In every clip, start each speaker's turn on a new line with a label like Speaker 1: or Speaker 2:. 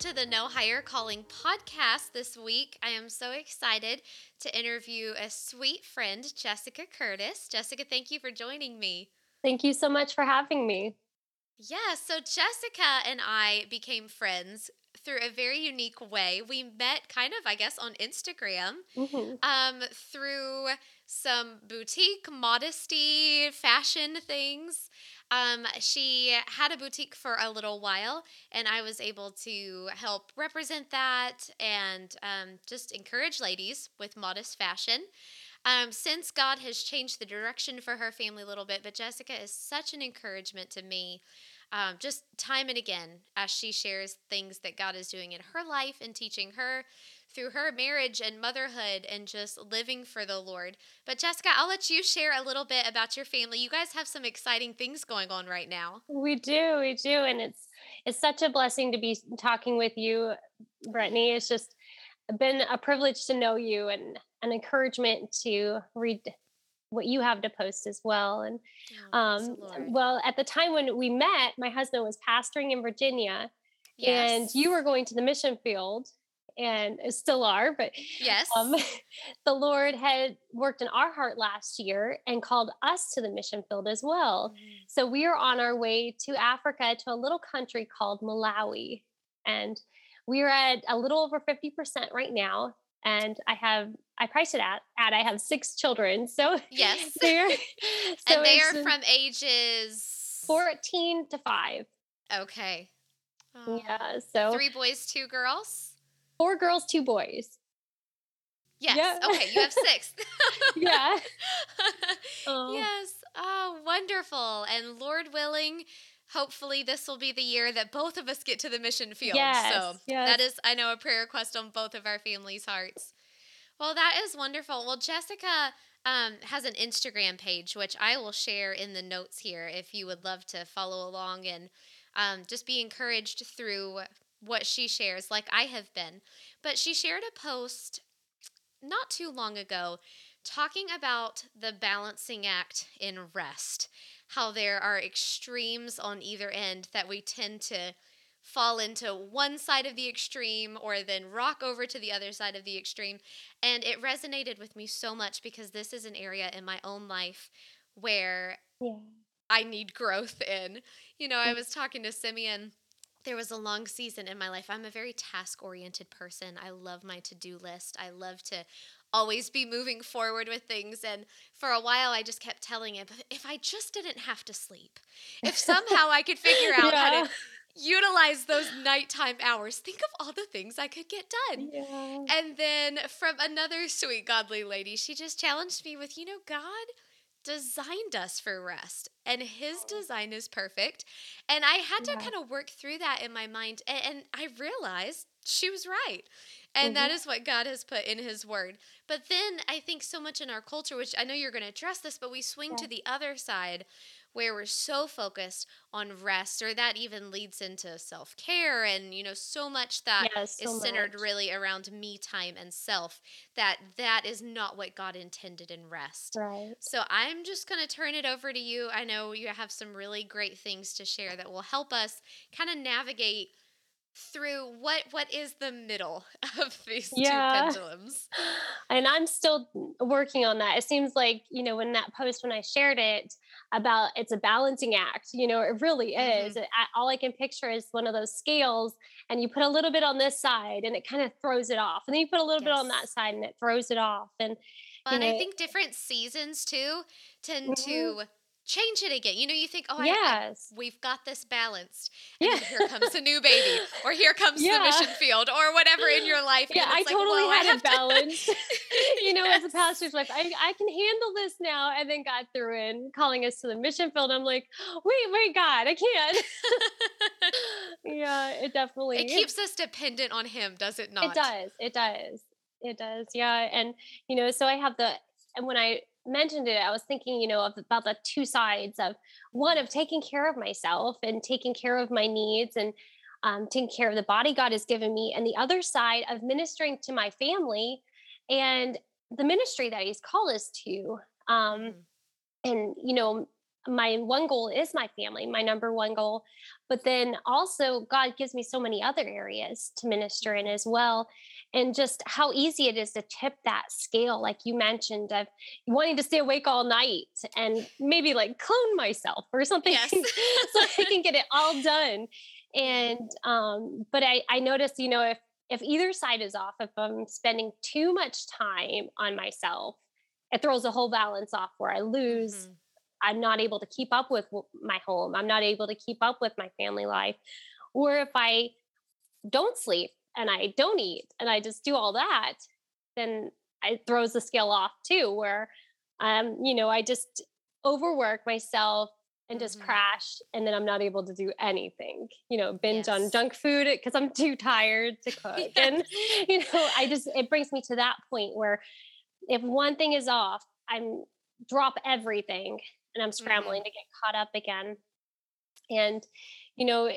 Speaker 1: To the No Higher Calling podcast this week. I am so excited to interview a sweet friend, Jessica Curtis. Jessica, thank you for joining me.
Speaker 2: Thank you so much for having me.
Speaker 1: Yeah, so Jessica and I became friends through a very unique way. We met kind of, I guess, on Instagram mm-hmm. um, through some boutique modesty fashion things. Um, she had a boutique for a little while, and I was able to help represent that and um, just encourage ladies with modest fashion. Um, since God has changed the direction for her family a little bit, but Jessica is such an encouragement to me. Um, just time and again, as she shares things that God is doing in her life and teaching her through her marriage and motherhood and just living for the Lord. But Jessica, I'll let you share a little bit about your family. You guys have some exciting things going on right now.
Speaker 2: We do, we do, and it's it's such a blessing to be talking with you, Brittany. It's just been a privilege to know you and an encouragement to read what you have to post as well. And oh, um, well, at the time when we met, my husband was pastoring in Virginia, yes. and you were going to the mission field and still are, but
Speaker 1: yes,
Speaker 2: um, the Lord had worked in our heart last year and called us to the mission field as well. Mm-hmm. So we are on our way to Africa to a little country called Malawi, and we are at a little over fifty percent right now. And I have I priced it at at I have six children, so
Speaker 1: yes, they're so and they are from ages
Speaker 2: fourteen to five.
Speaker 1: Okay.
Speaker 2: Oh. Yeah. So
Speaker 1: three boys, two girls
Speaker 2: four girls, two boys.
Speaker 1: Yes. Yeah. Okay, you have six.
Speaker 2: yeah.
Speaker 1: oh. Yes. Oh, wonderful. And Lord willing, hopefully this will be the year that both of us get to the mission field.
Speaker 2: Yes,
Speaker 1: so
Speaker 2: yes.
Speaker 1: that is, I know, a prayer request on both of our families' hearts. Well, that is wonderful. Well, Jessica um, has an Instagram page, which I will share in the notes here if you would love to follow along and um, just be encouraged through what she shares, like I have been. But she shared a post not too long ago talking about the balancing act in rest, how there are extremes on either end that we tend to fall into one side of the extreme or then rock over to the other side of the extreme. And it resonated with me so much because this is an area in my own life where yeah. I need growth in. You know, I mm. was talking to Simeon there was a long season in my life. I'm a very task oriented person. I love my to do list. I love to always be moving forward with things. And for a while, I just kept telling it, but if I just didn't have to sleep, if somehow I could figure out yeah. how to utilize those nighttime hours, think of all the things I could get done.
Speaker 2: Yeah.
Speaker 1: And then from another sweet, godly lady, she just challenged me with, you know, God designed us for rest and his oh. design is perfect and i had to yeah. kind of work through that in my mind and, and i realized she was right and mm-hmm. that is what god has put in his word but then i think so much in our culture which i know you're going to address this but we swing yeah. to the other side where we're so focused on rest or that even leads into self-care and you know so much that
Speaker 2: yes, so
Speaker 1: is centered
Speaker 2: much.
Speaker 1: really around me time and self that that is not what god intended in rest.
Speaker 2: Right.
Speaker 1: So i'm just going to turn it over to you. I know you have some really great things to share that will help us kind of navigate through what what is the middle of these yeah. two pendulums
Speaker 2: and i'm still working on that it seems like you know when that post when i shared it about it's a balancing act you know it really is mm-hmm. all i can picture is one of those scales and you put a little bit on this side and it kind of throws it off and then you put a little yes. bit on that side and it throws it off and
Speaker 1: and know, i think different seasons too tend mm-hmm. to change it again. You know, you think, oh,
Speaker 2: yes.
Speaker 1: I, we've got this balanced. And yeah. here comes a new baby, or here comes yeah. the mission field, or whatever in your life.
Speaker 2: Yeah, I like, totally had it balanced. you know, yes. as a pastor's wife, I, I can handle this now. And then God threw in calling us to the mission field. I'm like, wait, wait, God, I can't. yeah, it definitely.
Speaker 1: It keeps us dependent on Him, does it not?
Speaker 2: It does. It does. It does. Yeah. And, you know, so I have the, and when I mentioned it, I was thinking, you know, of, about the two sides of one of taking care of myself and taking care of my needs and um, taking care of the body God has given me, and the other side of ministering to my family and the ministry that He's called us to. Um, mm-hmm. And, you know, my one goal is my family, my number one goal. But then also, God gives me so many other areas to minister in as well. And just how easy it is to tip that scale, like you mentioned, of wanting to stay awake all night and maybe like clone myself or something yes. so I can get it all done. And, um, but I, I noticed, you know, if, if either side is off, if I'm spending too much time on myself, it throws the whole balance off where I lose. Mm-hmm I'm not able to keep up with my home. I'm not able to keep up with my family life. Or if I don't sleep and I don't eat and I just do all that, then it throws the scale off too, where, um, you know, I just overwork myself and just mm-hmm. crash and then I'm not able to do anything, you know, binge yes. on junk food because I'm too tired to cook. and, you know, I just, it brings me to that point where if one thing is off, I'm drop everything and I'm mm-hmm. scrambling mm-hmm. to get caught up again. And, you know,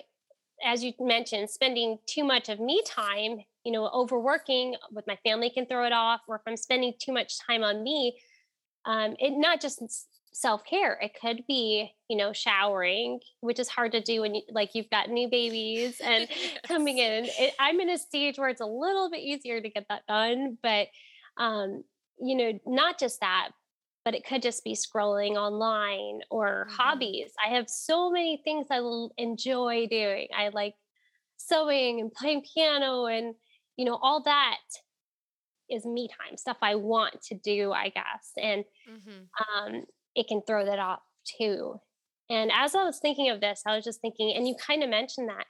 Speaker 2: as you mentioned, spending too much of me time, you know, overworking with my family can throw it off, or if I'm spending too much time on me, um, it not just self care. It could be, you know, showering, which is hard to do when you like you've got new babies and yes. coming in. It, I'm in a stage where it's a little bit easier to get that done, but um, you know, not just that, but it could just be scrolling online or mm-hmm. hobbies. I have so many things I enjoy doing. I like sewing and playing piano and you know all that is me time stuff I want to do, I guess. And mm-hmm. um, it can throw that off too. And as I was thinking of this, I was just thinking, and you kind of mentioned that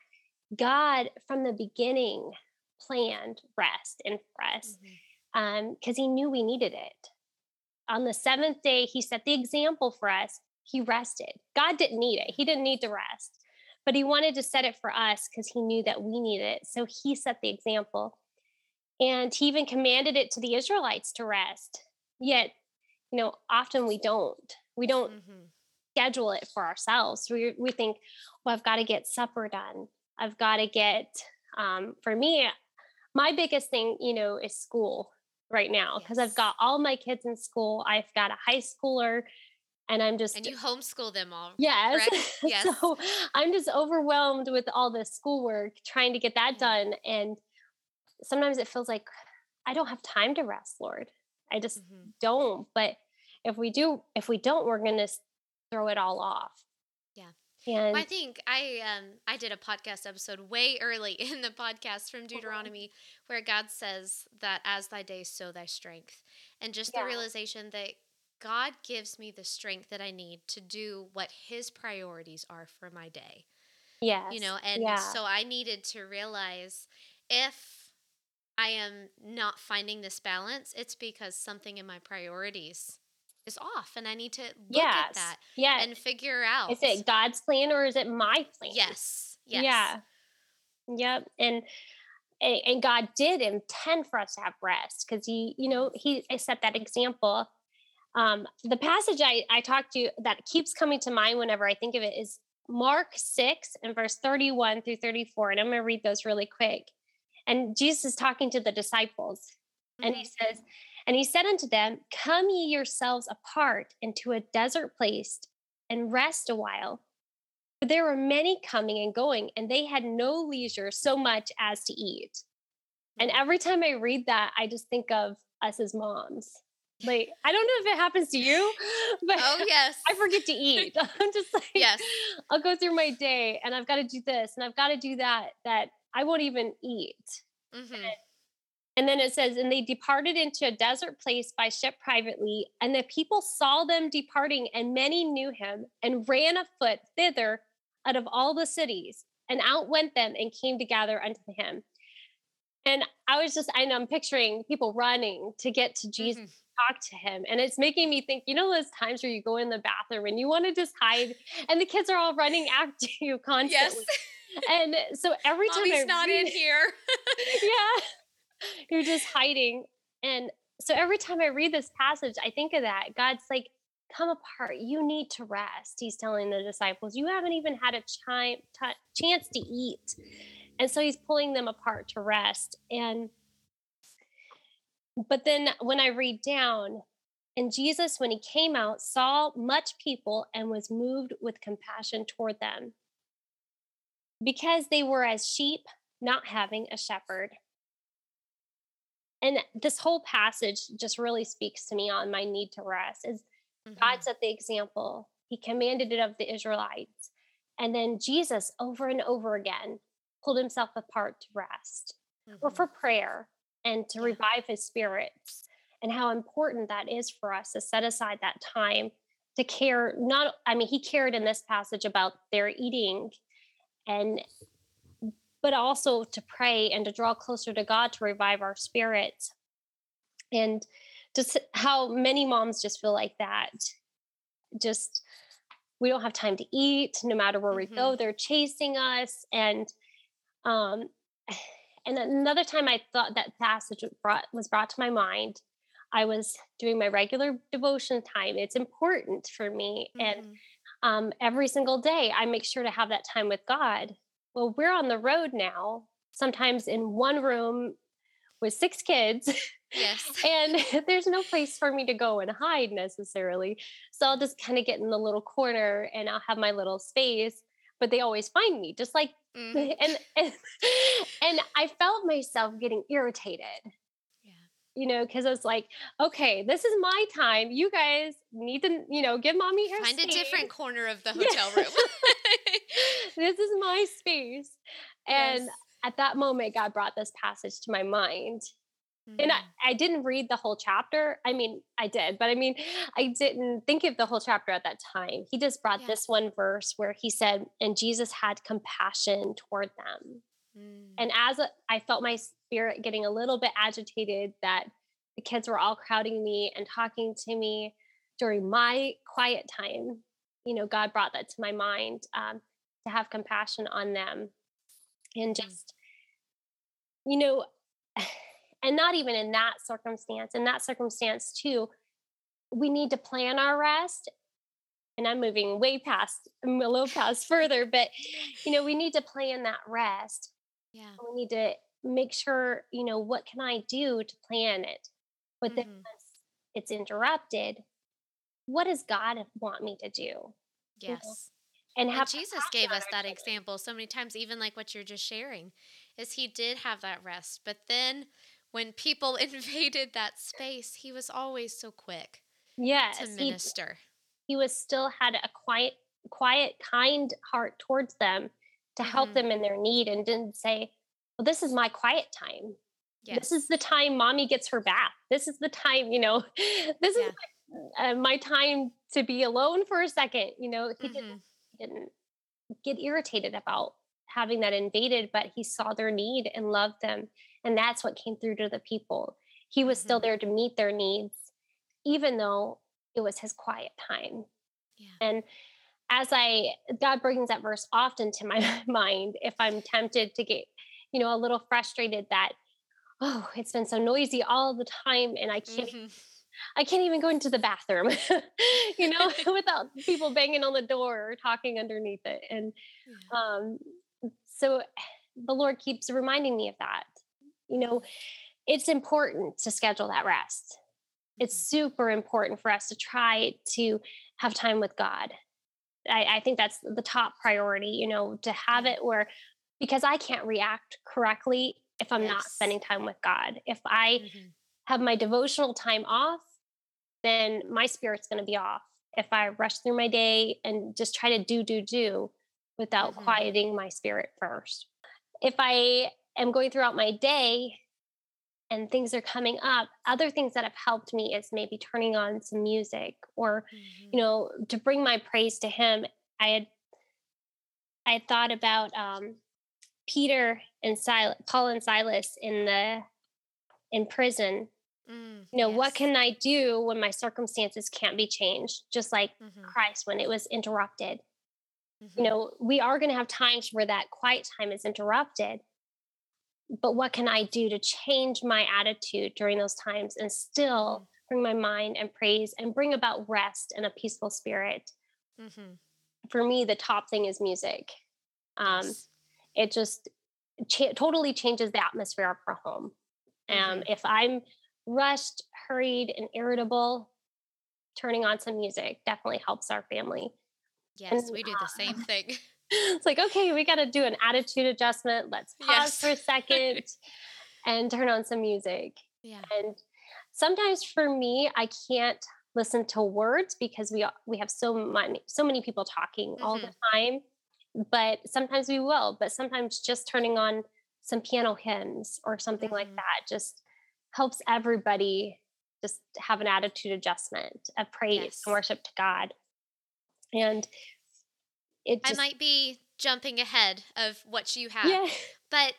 Speaker 2: God from the beginning planned rest and rest because mm-hmm. um, he knew we needed it on the seventh day, he set the example for us. He rested. God didn't need it, he didn't need to rest, but he wanted to set it for us because he knew that we needed it. So he set the example. And he even commanded it to the Israelites to rest. Yet, you know, often we don't. We don't mm-hmm. schedule it for ourselves. We, we think, well, I've got to get supper done. I've got to get, um, for me, my biggest thing, you know, is school right now because yes. I've got all my kids in school. I've got a high schooler and I'm just
Speaker 1: And you homeschool them all.
Speaker 2: Yes. yes. so I'm just overwhelmed with all the schoolwork trying to get that mm-hmm. done and sometimes it feels like I don't have time to rest, Lord. I just mm-hmm. don't, but if we do if we don't we're going to throw it all off.
Speaker 1: And I think I um I did a podcast episode way early in the podcast from uh-huh. Deuteronomy where God says that as thy days so thy strength. And just yeah. the realization that God gives me the strength that I need to do what his priorities are for my day.
Speaker 2: Yeah.
Speaker 1: You know, and yeah. so I needed to realize if I am not finding this balance, it's because something in my priorities is off and I need to look yes. at that yeah. and figure out
Speaker 2: is it God's plan or is it my plan?
Speaker 1: Yes. Yes.
Speaker 2: Yeah. Yep. And and God did intend for us to have rest because he, you know, he set that example. Um, the passage I, I talked to that keeps coming to mind whenever I think of it is Mark 6 and verse 31 through 34. And I'm going to read those really quick. And Jesus is talking to the disciples, mm-hmm. and he mm-hmm. says, and he said unto them, Come ye yourselves apart into a desert place and rest a while. For there were many coming and going, and they had no leisure so much as to eat. And mm. every time I read that, I just think of us as moms. Like, I don't know if it happens to you, but
Speaker 1: oh, yes.
Speaker 2: I forget to eat. I'm just like, yes. I'll go through my day and I've got to do this and I've got to do that, that I won't even eat. Mm-hmm. And then it says, and they departed into a desert place by ship privately, and the people saw them departing, and many knew him, and ran afoot thither out of all the cities, and out went them and came to gather unto him. And I was just, I know I'm picturing people running to get to Jesus, mm-hmm. talk to him. And it's making me think, you know, those times where you go in the bathroom and you want to just hide, and the kids are all running after you constantly. Yes. And so every time
Speaker 1: Mommy's
Speaker 2: I
Speaker 1: not read, in here.
Speaker 2: yeah you're just hiding. And so every time I read this passage, I think of that. God's like, come apart. You need to rest. He's telling the disciples, you haven't even had a chi- t- chance to eat. And so he's pulling them apart to rest. And, but then when I read down, and Jesus, when he came out, saw much people and was moved with compassion toward them because they were as sheep not having a shepherd. And this whole passage just really speaks to me on my need to rest. Is mm-hmm. God set the example. He commanded it of the Israelites. And then Jesus over and over again pulled himself apart to rest mm-hmm. or for prayer and to yeah. revive his spirits and how important that is for us to set aside that time to care not i mean he cared in this passage about their eating and but also to pray and to draw closer to god to revive our spirits and just how many moms just feel like that just we don't have time to eat no matter where mm-hmm. we go mm-hmm. they're chasing us and um and another time i thought that passage brought was brought to my mind I was doing my regular devotion time. It's important for me. Mm-hmm. And um, every single day, I make sure to have that time with God. Well, we're on the road now, sometimes in one room with six kids.
Speaker 1: Yes.
Speaker 2: and there's no place for me to go and hide necessarily. So I'll just kind of get in the little corner and I'll have my little space. But they always find me, just like, mm-hmm. and, and and I felt myself getting irritated you know, because it's like, okay, this is my time. You guys need to, you know, give mommy her
Speaker 1: find space. a different corner of the hotel room.
Speaker 2: this is my space. And yes. at that moment, God brought this passage to my mind. Mm-hmm. And I, mm-hmm. I didn't read the whole chapter. I mean, I did, but I mean, I didn't think of the whole chapter at that time. He just brought yeah. this one verse where he said, and Jesus had compassion toward them. Mm. And as I felt my spirit getting a little bit agitated that the kids were all crowding me and talking to me during my quiet time, you know, God brought that to my mind um, to have compassion on them and mm. just, you know, and not even in that circumstance, in that circumstance too, we need to plan our rest and I'm moving way past a little past further, but you know, we need to plan that rest
Speaker 1: yeah.
Speaker 2: We need to make sure, you know, what can I do to plan it? But mm-hmm. then once it's interrupted, what does God want me to do?
Speaker 1: Yes. You know? And, and Jesus gave us that example so many times, even like what you're just sharing, is he did have that rest. But then when people invaded that space, he was always so quick.
Speaker 2: Yes.
Speaker 1: To minister.
Speaker 2: He, he was still had a quiet, quiet, kind heart towards them to help mm-hmm. them in their need and didn't say, well, this is my quiet time. Yes. This is the time mommy gets her bath. This is the time, you know, this yeah. is my, uh, my, time to be alone for a second. You know, he, mm-hmm. didn't, he didn't get irritated about having that invaded, but he saw their need and loved them. And that's what came through to the people. He was mm-hmm. still there to meet their needs, even though it was his quiet time. Yeah. And as I, God brings that verse often to my mind if I'm tempted to get, you know, a little frustrated that, oh, it's been so noisy all the time and I can't. Mm-hmm. I can't even go into the bathroom, you know, without people banging on the door or talking underneath it. And um, so the Lord keeps reminding me of that. You know, it's important to schedule that rest. It's mm-hmm. super important for us to try to have time with God I, I think that's the top priority, you know, to have it where because I can't react correctly if I'm yes. not spending time with God. If I mm-hmm. have my devotional time off, then my spirit's going to be off. If I rush through my day and just try to do, do, do without mm-hmm. quieting my spirit first. If I am going throughout my day and things are coming up other things that have helped me is maybe turning on some music or mm-hmm. you know to bring my praise to him i had i had thought about um, peter and silas paul and silas in the in prison mm, you know yes. what can i do when my circumstances can't be changed just like mm-hmm. christ when it was interrupted mm-hmm. you know we are going to have times where that quiet time is interrupted but what can I do to change my attitude during those times and still
Speaker 1: Mm-hmm.
Speaker 2: bring my mind and praise and bring about rest and a peaceful spirit?
Speaker 1: Mm-hmm.
Speaker 2: For me, the top thing is music. Um,
Speaker 1: yes.
Speaker 2: It just cha- totally changes the atmosphere of our home. Um,
Speaker 1: Mhm.
Speaker 2: If I'm rushed, hurried, and irritable, turning on some music definitely helps our family.
Speaker 1: Yes, we do the
Speaker 2: uh,
Speaker 1: same thing.
Speaker 2: It's like, okay, we got to do an attitude adjustment. Let's pause
Speaker 1: Yes.
Speaker 2: for a second and turn on some music.
Speaker 1: Yeah.
Speaker 2: And sometimes for me, I can't listen to words because we we have so many so many people talking all the time. But sometimes we will. But sometimes just turning on some piano hymns or something like
Speaker 1: Mhm.
Speaker 2: that just helps everybody just have an attitude adjustment of praise
Speaker 1: Yes.
Speaker 2: and worship to God. And it
Speaker 1: I might be jumping ahead of what you have,
Speaker 2: yeah.
Speaker 1: but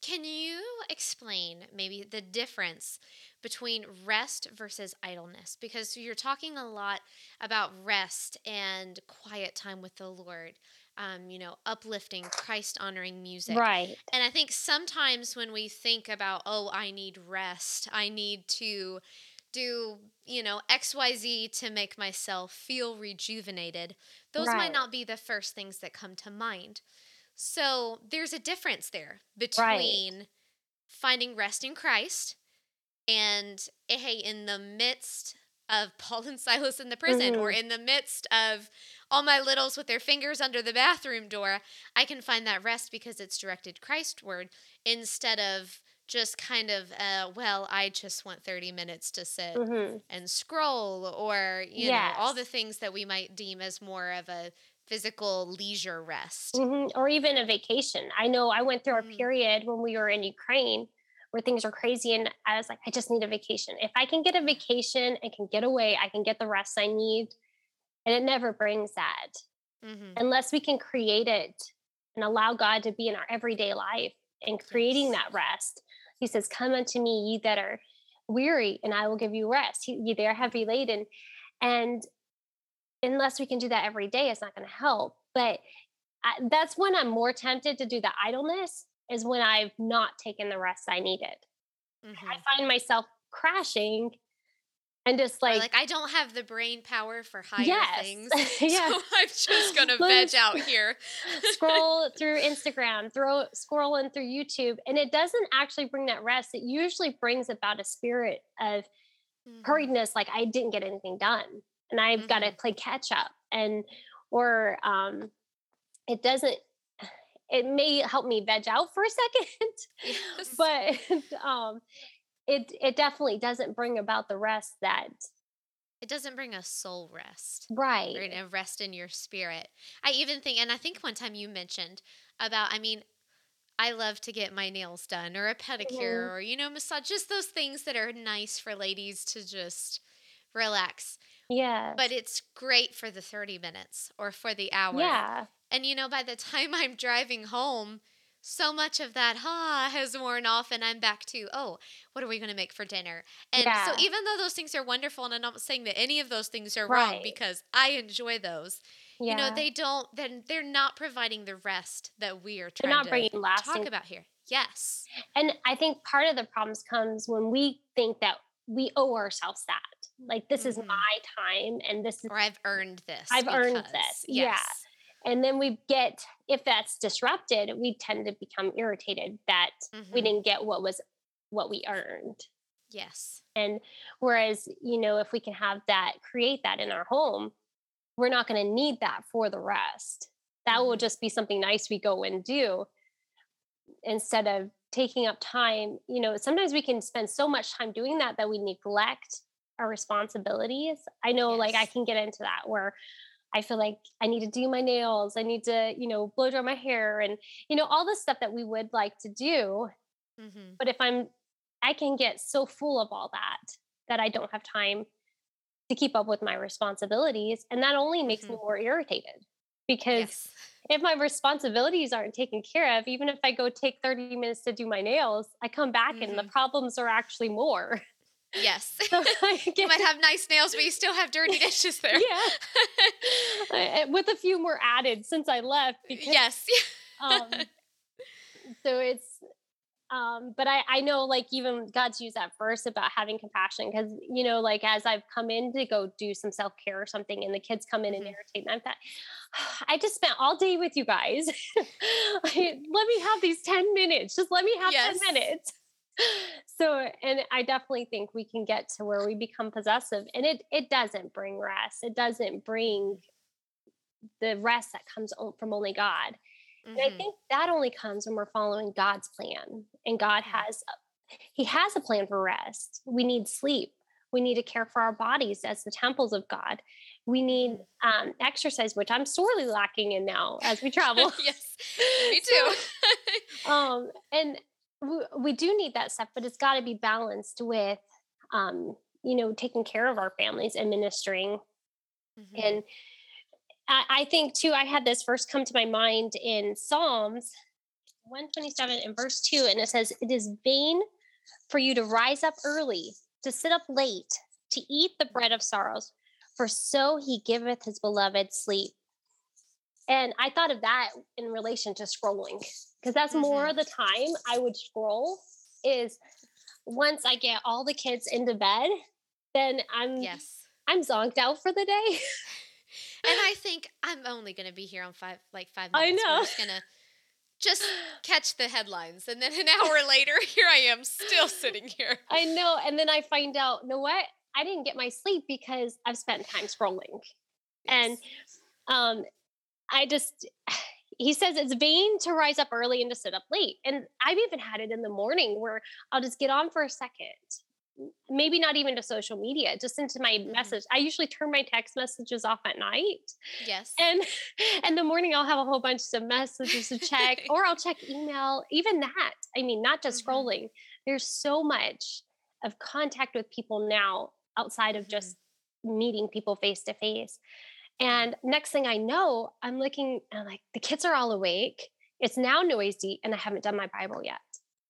Speaker 1: can you explain maybe the difference between rest versus idleness? Because you're talking a lot about rest and quiet time with the Lord, um, you know, uplifting, Christ honoring music.
Speaker 2: Right.
Speaker 1: And I think sometimes when we think about, oh, I need rest, I need to do, you know, XYZ to make myself feel rejuvenated, those might not be the first things that come to mind. So there's a difference there between finding rest in Christ and, hey, in the midst of Paul and Silas in the prison or
Speaker 2: Mhm.
Speaker 1: in the midst of all my littles with their fingers under the bathroom door, I can find that rest because it's directed Christward instead of just kind of, uh, well, I just want 30 minutes to sit
Speaker 2: Mhm.
Speaker 1: and scroll or, you know, all the things that we might deem as more of a physical leisure rest.
Speaker 2: Mhm, Or even a vacation. I know I went through a
Speaker 1: Mhm.
Speaker 2: period when we were in Ukraine where things are crazy, and I was like, I just need a vacation. If I can get a vacation and can get away, I can get the rest I need. And it never brings that
Speaker 1: hmm
Speaker 2: unless we can create it and allow God to be in our everyday life and creating
Speaker 1: Yes.
Speaker 2: that rest. He says, Come unto me, ye that are weary, and I will give you rest. Ye that are heavy laden. And unless we can do that every day, it's not going to help. But I, that's when I'm more tempted to do the idleness, is when I've not taken the rest I needed.
Speaker 1: hmm
Speaker 2: I find myself crashing and just
Speaker 1: Like,
Speaker 2: like,
Speaker 1: like I don't have the brain power for higher
Speaker 2: Yes.
Speaker 1: things.
Speaker 2: Yeah.
Speaker 1: So I'm just gonna veg out here.
Speaker 2: scroll through Instagram, throw scrolling through YouTube, and it doesn't actually bring that rest. It usually brings about a spirit of
Speaker 1: Mhm.
Speaker 2: hurriedness, like I didn't get anything done, and I've got to play catch up, and or um, it doesn't. It may help me veg out for a second,
Speaker 1: Yes.
Speaker 2: but um, it it definitely doesn't bring about the rest that
Speaker 1: it doesn't bring a soul rest.
Speaker 2: right.
Speaker 1: or a rest in your spirit. I even think, and I think one time you mentioned about, I mean, I love to get my nails done or a pedicure
Speaker 2: Mhm.
Speaker 1: or, you know, massage, just those things that are nice for ladies to just relax.
Speaker 2: Yeah.
Speaker 1: But it's great for the 30 minutes or for the hour.
Speaker 2: yeah.
Speaker 1: And, you know, by the time I'm driving home, so much of that ha has worn off and I'm back to, oh, what are we going to make for dinner? And so even though those things are wonderful, and I'm not saying that any of those things are wrong because I enjoy those,
Speaker 2: Yeah.
Speaker 1: you know, they don't, then they're not providing the rest that we are
Speaker 2: They're
Speaker 1: trying
Speaker 2: not
Speaker 1: to
Speaker 2: bringing
Speaker 1: talk about here. Yes.
Speaker 2: And I think part of the problems comes when we think that we owe ourselves that. Like this is
Speaker 1: Mhm.
Speaker 2: my time and this is
Speaker 1: Or I've earned this.
Speaker 2: I've earned
Speaker 1: because-
Speaker 2: this. Yeah.
Speaker 1: Yes.
Speaker 2: and then we get if that's disrupted, we tend to become irritated that we
Speaker 1: Mhm.
Speaker 2: didn't get what was what we earned.
Speaker 1: Yes.
Speaker 2: And whereas, you know, if we can have that create that in our home, we're not going to need that for the rest. That will
Speaker 1: Mhm.
Speaker 2: just be something nice we go and do instead of taking up time. You know, sometimes we can spend so much time doing that that we neglect our responsibilities. I know, like, I can get into that where I feel like I need to do my nails, I need to, you know, blow dry my hair and, you know, all the stuff that we would like to do.
Speaker 1: hmm
Speaker 2: But if I'm, I can get so full of all that that I don't have time to keep up with my responsibilities. And that only makes me
Speaker 1: Mhm.
Speaker 2: more irritated because
Speaker 1: Yes.
Speaker 2: if my responsibilities aren't taken care of, even if I go take 30 minutes to do my nails, I come back and the
Speaker 1: Mhm.
Speaker 2: problems are actually more.
Speaker 1: Yes.
Speaker 2: So
Speaker 1: you might have nice nails, but you still have dirty dishes there.
Speaker 2: yeah, with a few more added since I left. Because,
Speaker 1: yes.
Speaker 2: um, so it's um, but I, I know like even God's used that verse about having compassion because you know like as I've come in to go do some self care or something and the kids come in mm-hmm. and irritate and I thought I just spent all day with you guys. let me have these 10 minutes. Just let me have yes. 10 minutes. So and I definitely think we can get to where we become possessive and it it doesn't bring rest. It doesn't bring the rest that comes from only God. Mm-hmm. And I mm-hmm. think that only comes when we're following God's plan. And God mm-hmm. has he has a plan for rest. We need sleep. We need to care for our bodies as the temples of God. We need mm-hmm. um, exercise, which I'm sorely lacking in now as we travel.
Speaker 1: yes, me too.
Speaker 2: so, um, and we, do need that stuff, but it's got to be balanced with, um, you know, taking care of our families and ministering. Mm-hmm. And I think too, I had this verse come to my mind in Psalms 127 and verse 2, and it says, It is vain for you to rise up early, to sit up late, to eat the bread of sorrows, for so he giveth his beloved sleep. And I thought of that in relation to scrolling, because that's mm-hmm. more of the time I would scroll is once I get all the kids into bed, then I'm yes. I'm zonked out for the day.
Speaker 1: and I think I'm only going to be here on five, like five minutes. I know. I'm just going to just catch the headlines. And then an hour later, here I am still sitting here.
Speaker 2: I know. And then I find out, you know what? I didn't get my sleep because I've spent time scrolling. Yes. And um, I just, he says it's vain to rise up early and to sit up late. And I've even had it in the morning where I'll just get on for a second maybe not even to social media, just into my mm-hmm. message. I usually turn my text messages off at night.
Speaker 1: Yes.
Speaker 2: And in the morning I'll have a whole bunch of messages to check or I'll check email. Even that. I mean, not just mm-hmm. scrolling. There's so much of contact with people now outside of mm-hmm. just meeting people face to face. And next thing I know, I'm looking and I'm like the kids are all awake. It's now noisy and I haven't done my Bible yet.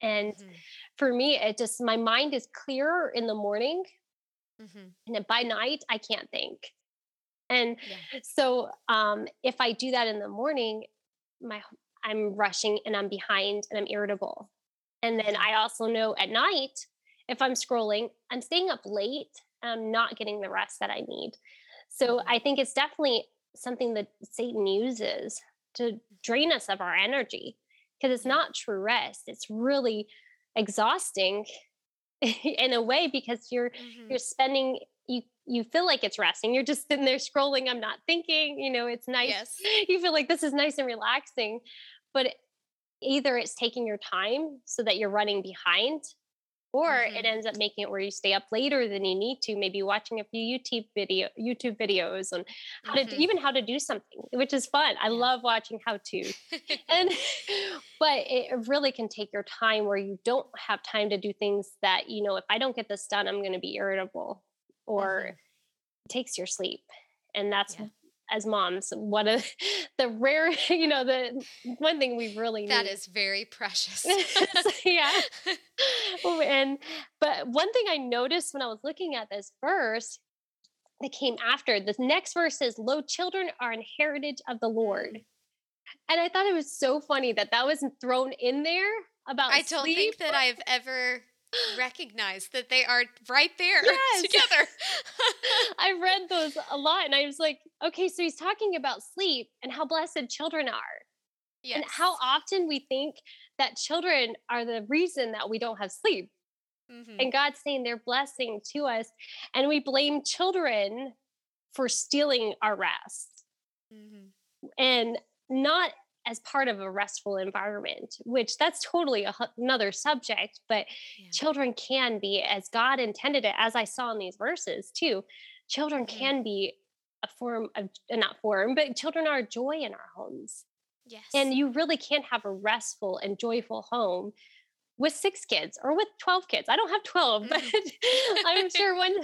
Speaker 2: And mm-hmm. for me, it just, my mind is clearer in the morning. Mm-hmm. And by night, I can't think. And yeah. so um, if I do that in the morning, my I'm rushing and I'm behind and I'm irritable. And then I also know at night, if I'm scrolling, I'm staying up late. I'm not getting the rest that I need. So. I think it's definitely something that Satan uses to drain us of our energy because it's not true rest. It's really exhausting in a way because you're mm-hmm. you're spending you you feel like it's resting. You're just sitting there scrolling. I'm not thinking. You know, it's nice. Yes. You feel like this is nice and relaxing, but either it's taking your time so that you're running behind or mm-hmm. it ends up making it where you stay up later than you need to maybe watching a few youtube video youtube videos on how mm-hmm. to even how to do something which is fun i love watching how to and but it really can take your time where you don't have time to do things that you know if i don't get this done i'm going to be irritable or mm-hmm. it takes your sleep and that's yeah as moms one of the rare you know the one thing we really
Speaker 1: that need. is very precious.
Speaker 2: Yeah. And but one thing i noticed when i was looking at this verse that came after the next verse says lo children are an heritage of the lord. And i thought it was so funny that that wasn't thrown in there about
Speaker 1: i don't think that i've ever recognize that they are right there yes. together.
Speaker 2: I read those a lot and I was like, okay, so he's talking about sleep and how blessed children are. Yes. And how often we think that children are the reason that we don't have sleep. Mm-hmm. And God's saying they're blessing to us. And we blame children for stealing our rest. Mm-hmm. And not as part of a restful environment which that's totally a, another subject but yeah. children can be as god intended it as i saw in these verses too children mm-hmm. can be a form of uh, not form but children are joy in our homes yes and you really can't have a restful and joyful home with six kids or with 12 kids. I don't have 12, but mm-hmm. I'm sure when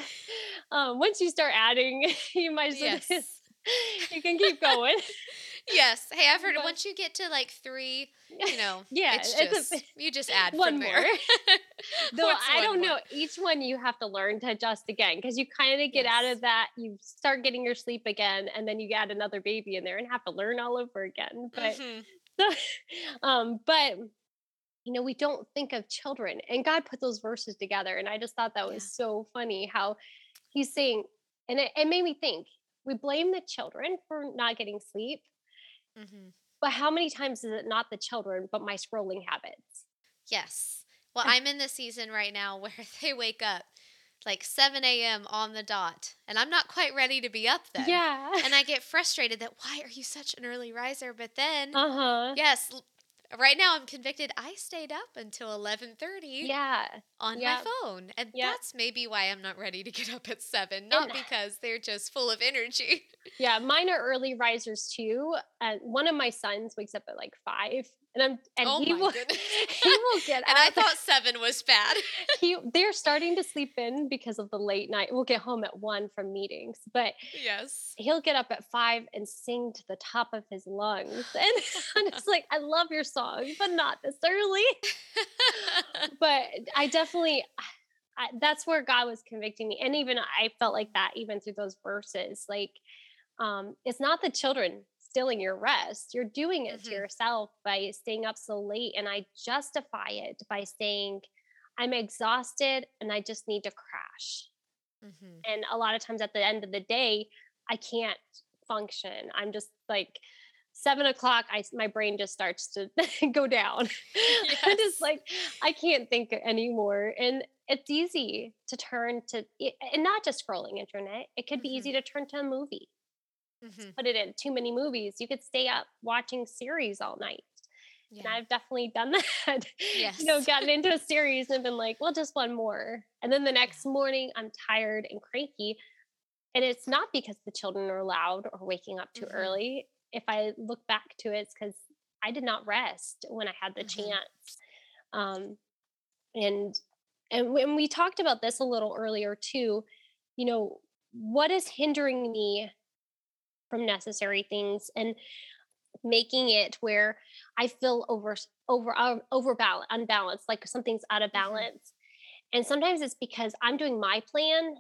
Speaker 2: um, once you start adding, you might yes. you can keep going
Speaker 1: yes. Hey, I've heard but, once you get to like three, you know, yeah, it's just it's a, you just add one more.
Speaker 2: Though I don't more? know, each one you have to learn to adjust again because you kind of get yes. out of that. You start getting your sleep again, and then you add another baby in there and have to learn all over again. But mm-hmm. so, um, but you know, we don't think of children. And God put those verses together. And I just thought that was
Speaker 1: Yeah.
Speaker 2: so funny how he's saying, and it, it made me think we blame the children for not getting sleep.
Speaker 1: Hmm
Speaker 2: But how many times is it not the children, but my scrolling habits?
Speaker 1: Yes. Well, I'm in the season right now where they wake up like 7 a.m. on the dot, and I'm not quite ready to be up then.
Speaker 2: Yeah.
Speaker 1: And I get frustrated that why are you such an early riser? But then,
Speaker 2: uh huh.
Speaker 1: yes, right now I'm convicted. I stayed up until 11:30
Speaker 2: Yeah.
Speaker 1: on
Speaker 2: Yep.
Speaker 1: my phone, and
Speaker 2: Yep.
Speaker 1: that's maybe why I'm not ready to get up at seven. Not
Speaker 2: And-
Speaker 1: because they're just full of energy.
Speaker 2: Yeah. Mine are early risers too. And one of my sons wakes up at like five. And I'm and
Speaker 1: oh
Speaker 2: he will
Speaker 1: goodness!
Speaker 2: he will get
Speaker 1: and I thought seven was bad.
Speaker 2: he they're starting to sleep in because of the late night. We'll get home at one from meetings, but
Speaker 1: yes.
Speaker 2: he'll get up at five and sing to the top of his lungs. And I'm just like, I love your song, but not this early. But I definitely, I, that's where God was convicting me. And even I felt like that even through those verses. Like, um, it's not the children stealing your rest. You're doing it
Speaker 1: Mhm.
Speaker 2: to yourself by staying up so late. And I justify it by saying, I'm exhausted and I just need to crash
Speaker 1: hmm
Speaker 2: and a lot of times at the end of the day i can't function i'm just like seven o'clock i my brain just starts to go down i'm just like i can't think anymore and it's easy to turn to and not just scrolling internet it could be
Speaker 1: Mhm.
Speaker 2: easy to turn to a movie
Speaker 1: hmm
Speaker 2: put it in too many movies you could stay up watching series all night and I've definitely done that. You know, gotten into a series and been like, well, just one more. And then the next morning I'm tired and cranky. And it's not because the children are loud or waking up too
Speaker 1: Mhm.
Speaker 2: early. If I look back to it, it's because I did not rest when I had the
Speaker 1: Mhm.
Speaker 2: chance. Um, and and when we talked about this a little earlier too, you know, what is hindering me from necessary things and making it where I feel over over uh, overbalance unbalanced, like something's out of
Speaker 1: Mhm.
Speaker 2: balance. And sometimes it's because I'm doing my plan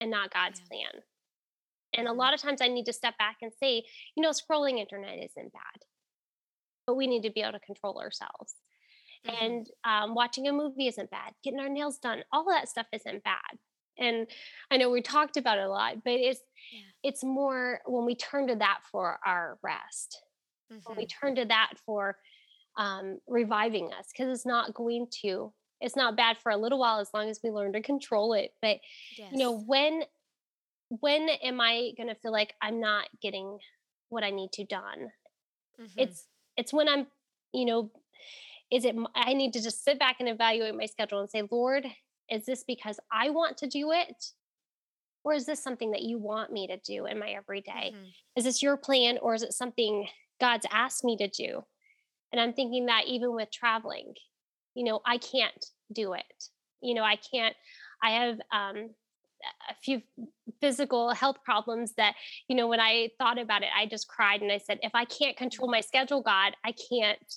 Speaker 2: and not God's plan. And a
Speaker 1: Mhm.
Speaker 2: lot of times I need to step back and say, you know, scrolling internet isn't bad, but we need to be able to control ourselves.
Speaker 1: Mhm.
Speaker 2: And um, watching a movie isn't bad. Getting our nails done, all of that stuff isn't bad. And I know we talked about it a lot, but it's
Speaker 1: Yeah.
Speaker 2: it's more when we turn to that for our rest when we
Speaker 1: Mhm.
Speaker 2: turn to that for um, reviving us because it's not going to it's not bad for a little while as long as we learn to control it but
Speaker 1: Yes.
Speaker 2: you know when when am i going to feel like i'm not getting what i need to done
Speaker 1: Mhm.
Speaker 2: it's it's when i'm you know is it i need to just sit back and evaluate my schedule and say lord is this because i want to do it or is this something that you want me to do in my everyday
Speaker 1: Mhm.
Speaker 2: is this your plan or is it something God's asked me to do? And I'm thinking that even with traveling, you know, I can't do it. You know, I can't, I have um, a few physical health problems that, you know, when I thought about it, I just cried and I said, if I can't control my schedule, God, I can't,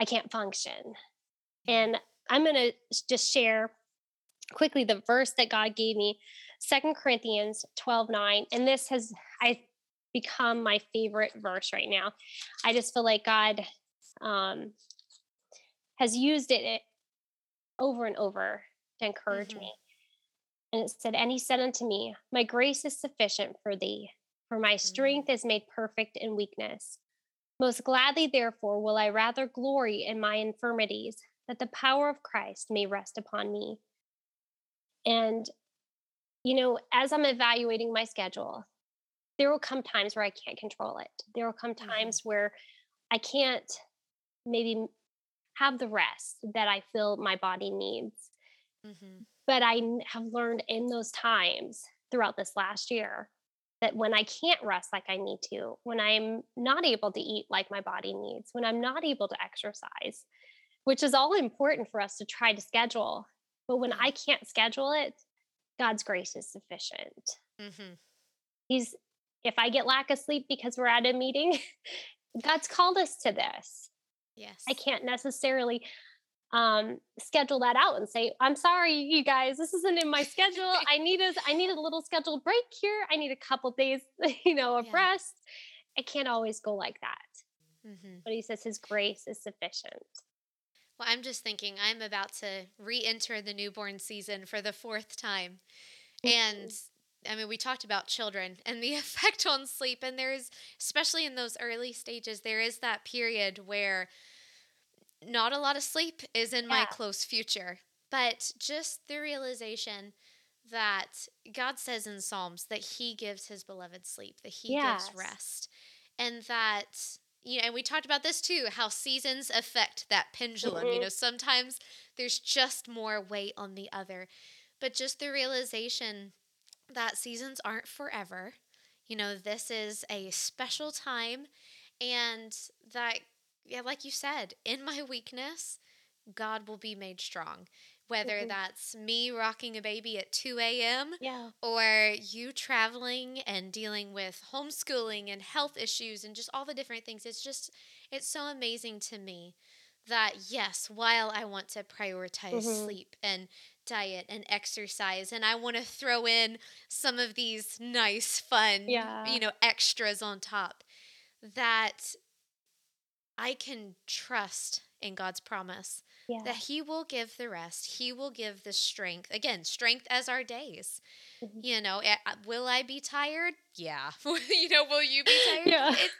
Speaker 2: I can't function. And I'm going to just share quickly the verse that God gave me, Second Corinthians 12 9. And this has I become my favorite verse right now. I just feel like God um has used it over and over to encourage
Speaker 1: Mhm.
Speaker 2: me. And it said, And he said unto me, My grace is sufficient for thee, for my strength is made perfect in weakness. Most gladly, therefore, will I rather glory in my infirmities, that the power of Christ may rest upon me. And, you know, as I'm evaluating my schedule, there will come times where I can't control it. There will come
Speaker 1: Mhm.
Speaker 2: times where I can't maybe have the rest that I feel my body needs.
Speaker 1: Mhm.
Speaker 2: But I have learned in those times throughout this last year that when I can't rest like I need to, when I'm not able to eat like my body needs, when I'm not able to exercise, which is all important for us to try to schedule. But when I can't schedule it, God's grace is sufficient.
Speaker 1: Mhm.
Speaker 2: He's if I get lack of sleep because we're at a meeting, God's called us to this.
Speaker 1: Yes.
Speaker 2: I can't necessarily um schedule that out and say i'm sorry you guys this isn't in my schedule i need a i need a little scheduled break here i need a couple days you know of
Speaker 1: Yeah.
Speaker 2: rest it can't always go like that
Speaker 1: Mhm.
Speaker 2: but he says his grace is sufficient
Speaker 1: Well, I'm just thinking I'm about to re enter the newborn season for the fourth time. And I mean, we talked about children and the effect on sleep. And there's, especially in those early stages, there is that period where not a lot of sleep is in my close future. But just the realization that God says in Psalms that He gives His beloved sleep, that He
Speaker 2: Yes.
Speaker 1: gives rest. And that, you know, and we talked about this too how seasons affect that pendulum. You
Speaker 2: Mhm.
Speaker 1: know, sometimes there's just more weight on the other. But just the realization that seasons aren't forever. You know, this is a special time, and that, yeah, like you said, in my weakness, God will be made strong. Whether
Speaker 2: Mhm.
Speaker 1: that's me rocking a baby at 2 a.m.
Speaker 2: Yeah.
Speaker 1: or you traveling and dealing with homeschooling and health issues and just all the different things. It's just, it's so amazing to me that, yes, while I want to prioritize
Speaker 2: Mhm.
Speaker 1: sleep and diet and exercise, and I want to throw in some of these nice, fun,
Speaker 2: Yeah.
Speaker 1: you know, extras on top, that I can trust in God's promise
Speaker 2: Yeah.
Speaker 1: that He will give the rest. He will give the strength. Again, strength as our days.
Speaker 2: Mhm.
Speaker 1: You know, will I be tired? Yeah. you know, will you be tired?
Speaker 2: Yeah.
Speaker 1: It-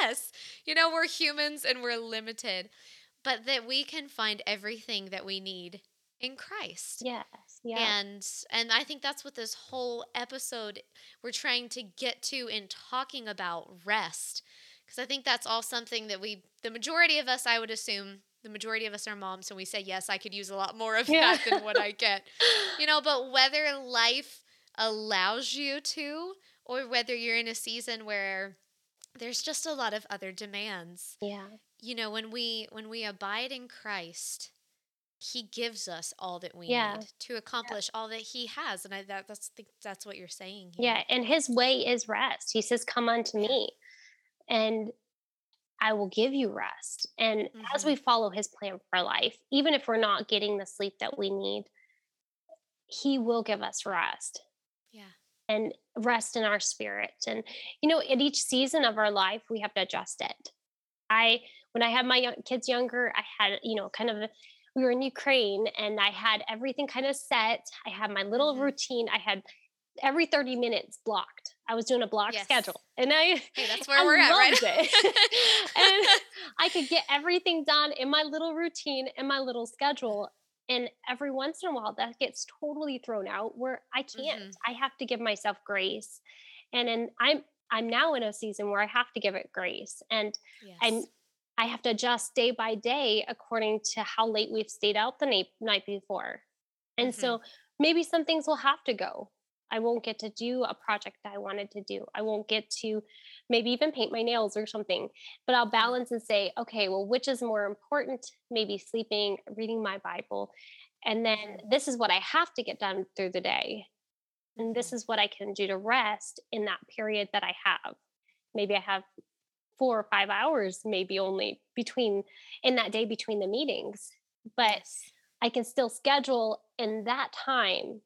Speaker 1: yes. You know, we're humans and we're limited, but that we can find everything that we need in Christ.
Speaker 2: Yes. Yeah.
Speaker 1: And and I think that's what this whole episode we're trying to get to in talking about rest. Because I think that's all something that we the majority of us I would assume the majority of us are moms and we say yes I could use a lot more of
Speaker 2: Yeah.
Speaker 1: that than what I get. You know, but whether life allows you to or whether you're in a season where there's just a lot of other demands
Speaker 2: yeah.
Speaker 1: you know when we when we abide in christ he gives us all that we
Speaker 2: Yeah.
Speaker 1: need to accomplish all that he has and i that, that's think that's what you're saying here.
Speaker 2: Yeah. And his way is rest. He says, Come unto me, and I will give you rest. And as
Speaker 1: Mhm.
Speaker 2: we follow his plan for life, even if we're not getting the sleep that we need, he will give us rest
Speaker 1: yeah
Speaker 2: and rest in our spirit. And, you know, at each season of our life, we have to adjust it. I, when I had my young, kids younger, I had, you know, kind of, we were in Ukraine and I had everything kind of set. I had my little
Speaker 1: Mhm.
Speaker 2: routine. I had every 30 minutes blocked. I was doing a block
Speaker 1: Yes.
Speaker 2: schedule. And I,
Speaker 1: hey that's where
Speaker 2: I
Speaker 1: we're at right
Speaker 2: it. and I could get everything done in my little routine and my little schedule. And every once in a while, that gets totally thrown out where I can't.
Speaker 1: Mhm.
Speaker 2: I have to give myself grace, and and I'm I'm now in a season where I have to give it grace, and
Speaker 1: yes.
Speaker 2: I'm I have to adjust day by day according to how late we've stayed out the night night before, and
Speaker 1: Mhm.
Speaker 2: so maybe some things will have to go. I won't get to do a project that I wanted to do. I won't get to maybe even paint my nails or something. But I'll balance and say, okay, well, which is more important? Maybe sleeping, reading my Bible. And then
Speaker 1: Mhm.
Speaker 2: this is what I have to get done through the day. And this
Speaker 1: Mhm.
Speaker 2: is what I can do to rest in that period that I have. Maybe I have four or five hours, maybe only between in that day between the meetings. But I can still schedule in that time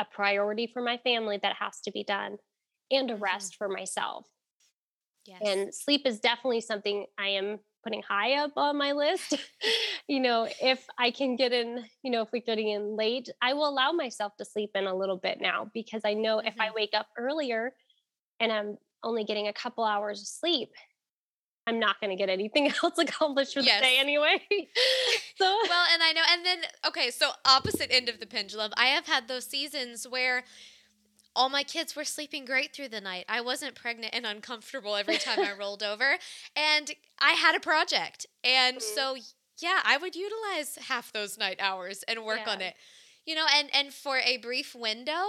Speaker 2: a priority for my family that has to be done and a
Speaker 1: Mhm.
Speaker 2: rest for myself.
Speaker 1: yes
Speaker 2: And sleep is definitely something I am putting high up on my list. you know, if I can get in, you know, if we're getting in late, I will allow myself to sleep in a little bit now because I know if I
Speaker 1: Mhm.
Speaker 2: wake up earlier and I'm only getting a couple hours of sleep, I'm not going to get anything else accomplished for the
Speaker 1: Yes.
Speaker 2: day anyway. so,
Speaker 1: well, and I know, and then okay, so opposite end of the pendulum, I have had those seasons where all my kids were sleeping great through the night. I wasn't pregnant and uncomfortable every time I rolled over, and I had a project, and
Speaker 2: Mhm.
Speaker 1: so yeah, I would utilize half those night hours and work on it, you know, and and for a brief window.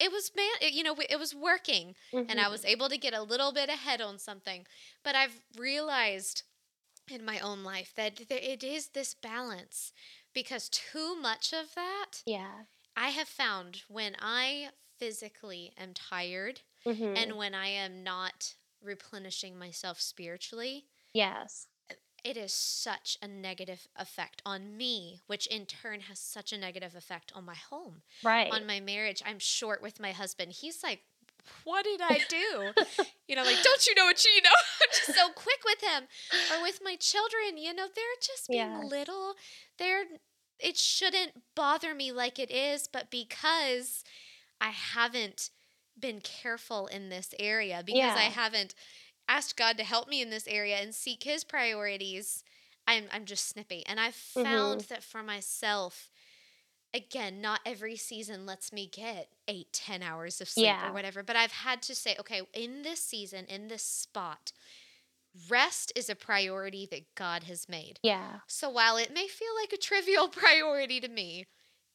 Speaker 1: It was man, it, you know, it was working, and I was able to get a little bit ahead on something. But I've realized in my own life that it is this balance because too much of that
Speaker 2: yeah.
Speaker 1: I have found when I physically am tired
Speaker 2: Mhm.
Speaker 1: and when I am not replenishing myself spiritually,
Speaker 2: yes.
Speaker 1: It is such a negative effect on me, which in turn has such a negative effect on my home,
Speaker 2: Right.
Speaker 1: on my marriage. I'm short with my husband. He's like what did I do? you know, like, don't you know what you know? I'm just so quick with him. Or with my children, you know, they're just being
Speaker 2: Yeah.
Speaker 1: little. They're it shouldn't bother me like it is, but because I haven't been careful in this area, because I haven't asked God to help me in this area and seek his priorities, I'm I'm just snippy. And I've found mm-hmm. that for myself, again, not every season lets me get eight, ten hours of sleep
Speaker 2: Yeah.
Speaker 1: or whatever. But I've had to say, okay, in this season, in this spot, rest is a priority that God has made.
Speaker 2: Yeah.
Speaker 1: So while it may feel like a trivial priority to me,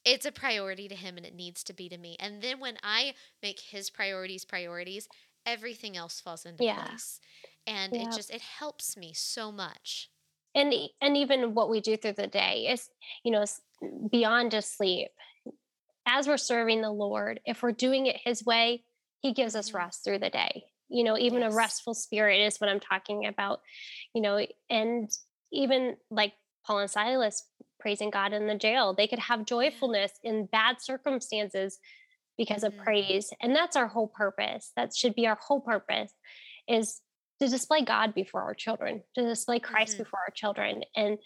Speaker 1: it's a priority to him and it needs to be to me. And then when I make his priorities priorities, everything else falls into
Speaker 2: Yeah.
Speaker 1: place. And it just it helps me so much.
Speaker 2: and and even what we do through the day is you know beyond just sleep as we're serving the lord if we're doing it his way he gives us
Speaker 1: Mhm.
Speaker 2: rest through the day you know even
Speaker 1: Yes.
Speaker 2: a restful spirit is what i'm talking about you know and even like paul and silas praising god in the jail they could have joyfulness in bad circumstances because of praise and that's our whole purpose that should be our whole purpose is to display God before our children, to display Christ
Speaker 1: Mhm.
Speaker 2: before our children. And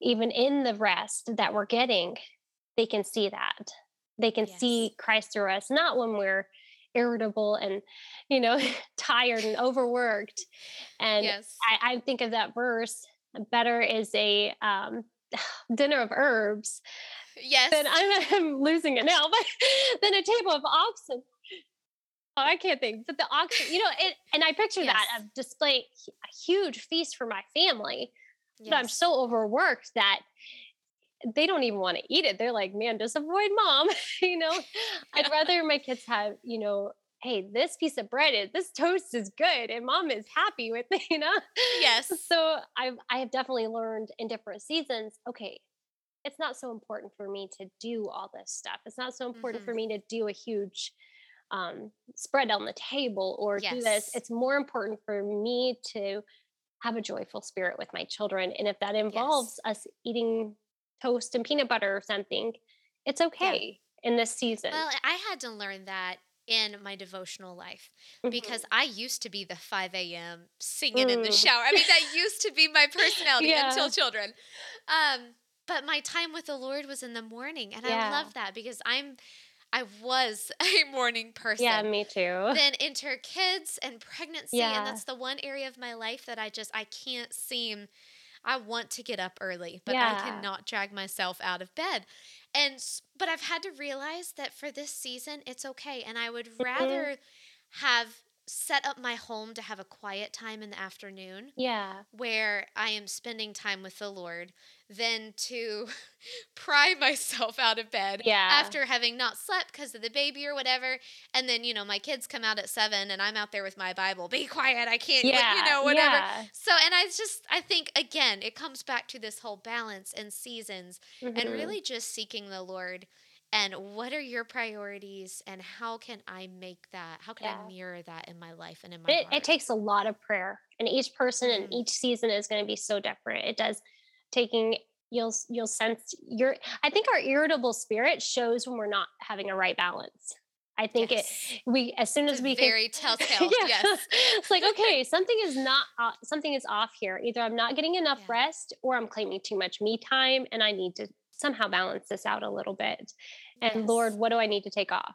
Speaker 2: even in the rest that we're getting, they can see that. They can
Speaker 1: Yes.
Speaker 2: see Christ through us, not when we're irritable and, you know, tired and overworked. And
Speaker 1: yes.
Speaker 2: I, I think of that verse better is a um, dinner of herbs
Speaker 1: yes.
Speaker 2: than I'm, I'm losing it now, but then a table of oxen. Oh, I can't think, but the oxen, you know, it, and I picture that
Speaker 1: Yes.
Speaker 2: of display a huge feast for my family, but I'm so overworked that they don't even want to eat it. They're like, man, just avoid mom. you know, I'd rather my kids have, you know, hey, this piece of bread is this toast is good and mom is happy with it, you know?
Speaker 1: Yes.
Speaker 2: So I've I have definitely learned in different seasons, okay, it's not so important for me to do all this stuff. It's not so important for me to do a huge um, spread on the table or do this. It's more important for me to have a joyful spirit with my children. And if that involves us eating toast and peanut butter or something, it's okay in this season.
Speaker 1: Well, I had to learn that in my devotional life because I used to be the 5 a.m. singing in the
Speaker 2: Mm.
Speaker 1: shower. I mean, that used to be my personality
Speaker 2: Yeah.
Speaker 1: until children. Um, but my time with the Lord was in the morning, and I love that because I'm, I was a morning person.
Speaker 2: yeah, me too.
Speaker 1: then enter kids and pregnancy
Speaker 2: Yeah.
Speaker 1: and that's the one area of my life that i just i can't seem i want to get up early but
Speaker 2: Yeah.
Speaker 1: i cannot drag myself out of bed and but i've had to realize that for this season it's okay and i would
Speaker 2: Mm-hmm.
Speaker 1: rather have set up my home to have a quiet time in the afternoon
Speaker 2: yeah.
Speaker 1: where I am spending time with the Lord than to pry myself out of bed
Speaker 2: Yeah.
Speaker 1: after having not slept because of the baby or whatever. And then, you know, my kids come out at seven and I'm out there with my Bible. Be quiet. I can't,
Speaker 2: Yeah.
Speaker 1: you know, whatever.
Speaker 2: Yeah.
Speaker 1: So, and I just, I think, again, it comes back to this whole balance and seasons and
Speaker 2: Mhm.
Speaker 1: really just seeking the Lord. And what are your priorities, and how can I make that? How can
Speaker 2: Yeah.
Speaker 1: I mirror that in my life and in my
Speaker 2: it, it takes a lot of prayer and each person and
Speaker 1: Mhm.
Speaker 2: each season is going to be so different it does taking you'll you'll sense your i think our irritable spirit shows when we're not having a right balance i think
Speaker 1: Yes.
Speaker 2: it we as soon as we can-
Speaker 1: very telltale.
Speaker 2: Yeah.
Speaker 1: Yes.
Speaker 2: it's like okay something is not uh, something is off here either i'm not getting enough
Speaker 1: Yeah.
Speaker 2: rest or i'm claiming too much me time and i need to somehow balance this out a little bit and lord what do i need to take off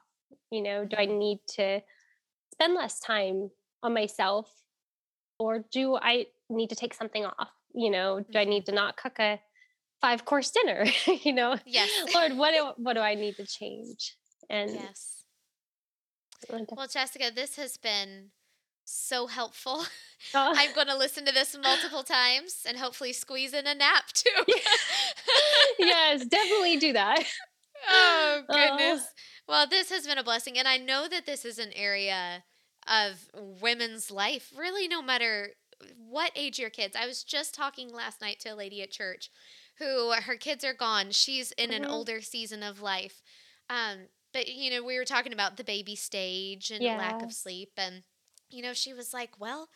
Speaker 2: you know do i need to spend less time on myself or do i need to take something off you know do i
Speaker 1: Mhm.
Speaker 2: need to not cook a five course dinner you know
Speaker 1: Yes.
Speaker 2: lord what do, what do i need to change and
Speaker 1: Yes. Well, Jessica, this has been so helpful.
Speaker 2: Oh,
Speaker 1: I'm going to listen to this multiple times and hopefully squeeze in a nap too.
Speaker 2: Yes definitely do that
Speaker 1: oh,
Speaker 2: Oh.
Speaker 1: goodness. Well, this has been a blessing. And I know that this is an area of women's life, really, no matter what age your kids. I was just talking last night to a lady at church who her kids are gone. She's in an
Speaker 2: Mhm.
Speaker 1: older season of life. Um, but, you know, we were talking about the baby stage and lack of sleep. And, you know, she was like, well,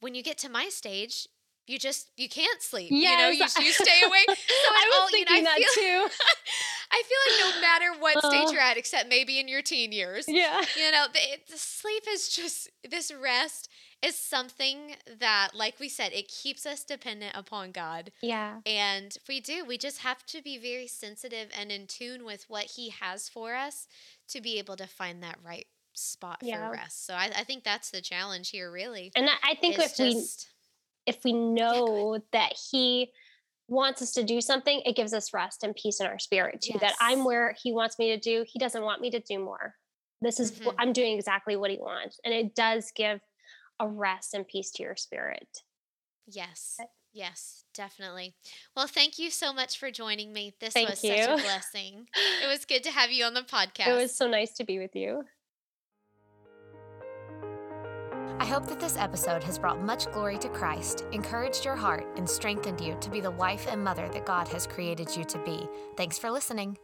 Speaker 1: when you get to my stage, you just you can't sleep. You know, you,
Speaker 2: Yes.
Speaker 1: you stay awake. So
Speaker 2: I was
Speaker 1: all- you know,
Speaker 2: thinking
Speaker 1: I
Speaker 2: that
Speaker 1: feel-
Speaker 2: too
Speaker 1: I feel like no matter what
Speaker 2: Uh.
Speaker 1: stage you're at, except maybe in your teen years,
Speaker 2: Yeah.
Speaker 1: you know, the, the sleep is just this rest is something that, like we said, it keeps us dependent upon God.
Speaker 2: Yeah.
Speaker 1: And we do. We just have to be very sensitive and in tune with what He has for us to be able to find that right spot
Speaker 2: Yeah.
Speaker 1: for rest. So I, I think that's the challenge here, really.
Speaker 2: And I, I think if we
Speaker 1: just-
Speaker 2: if we know that he wants us to do something, it gives us rest and peace in our spirit too. That I'm where he wants me to do. He doesn't want me to do more. This is
Speaker 1: Mhm.
Speaker 2: I'm doing exactly what he wants, and it does give a rest and peace to your spirit.
Speaker 1: Yes. Yes, definitely. Well, thank you so much for joining me. This
Speaker 2: Thank
Speaker 1: was such a blessing. It was good to have you on the podcast.
Speaker 2: It was so nice to be with you.
Speaker 1: I hope that this episode has brought much glory to Christ, encouraged your heart, and strengthened you to be the wife and mother that God has created you to be. Thanks for listening.